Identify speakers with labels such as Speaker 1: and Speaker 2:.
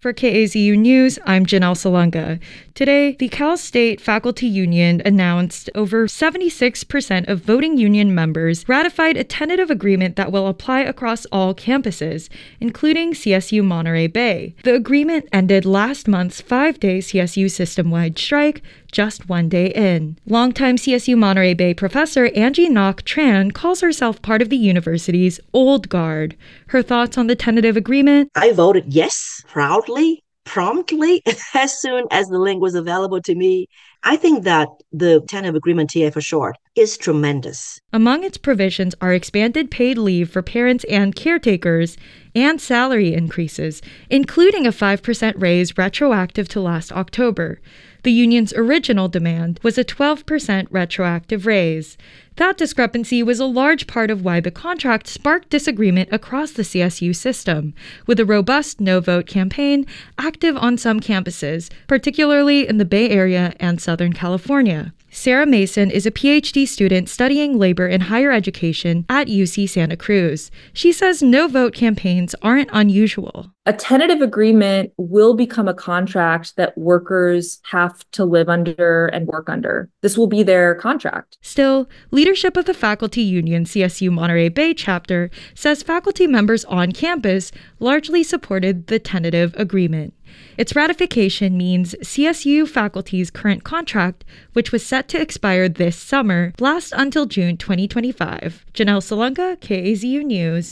Speaker 1: For KAZU News, I'm Janelle Salanga. Today, the Cal State Faculty Union announced over 76% of voting union members ratified a tentative agreement that will apply across all campuses, including CSU Monterey Bay. The agreement ended last month's five day CSU system wide strike, just one day in. Longtime CSU Monterey Bay professor Angie Ngoc Tran calls herself part of the university's old guard. Her thoughts on the tentative agreement?
Speaker 2: I voted yes, proudly, promptly, as soon as the link was available to me. I think that the tentative agreement TA for short is tremendous.
Speaker 1: Among its provisions are expanded paid leave for parents and caretakers and salary increases, including a 5% raise retroactive to last October. The union's original demand was a 12% retroactive raise. That discrepancy was a large part of why the contract sparked disagreement across the CSU system, with a robust no vote campaign active on some campuses, particularly in the Bay Area and Southern California. Sarah Mason is a PhD student studying labor in higher education at UC Santa Cruz. She says no vote campaigns aren't unusual.
Speaker 3: A tentative agreement will become a contract that workers have to live under and work under. This will be their contract.
Speaker 1: Still, leadership of the faculty union CSU Monterey Bay chapter says faculty members on campus largely supported the tentative agreement. Its ratification means CSU faculty's current contract, which was set to expire this summer, lasts until June 2025. Janelle Salanga, KAZU News.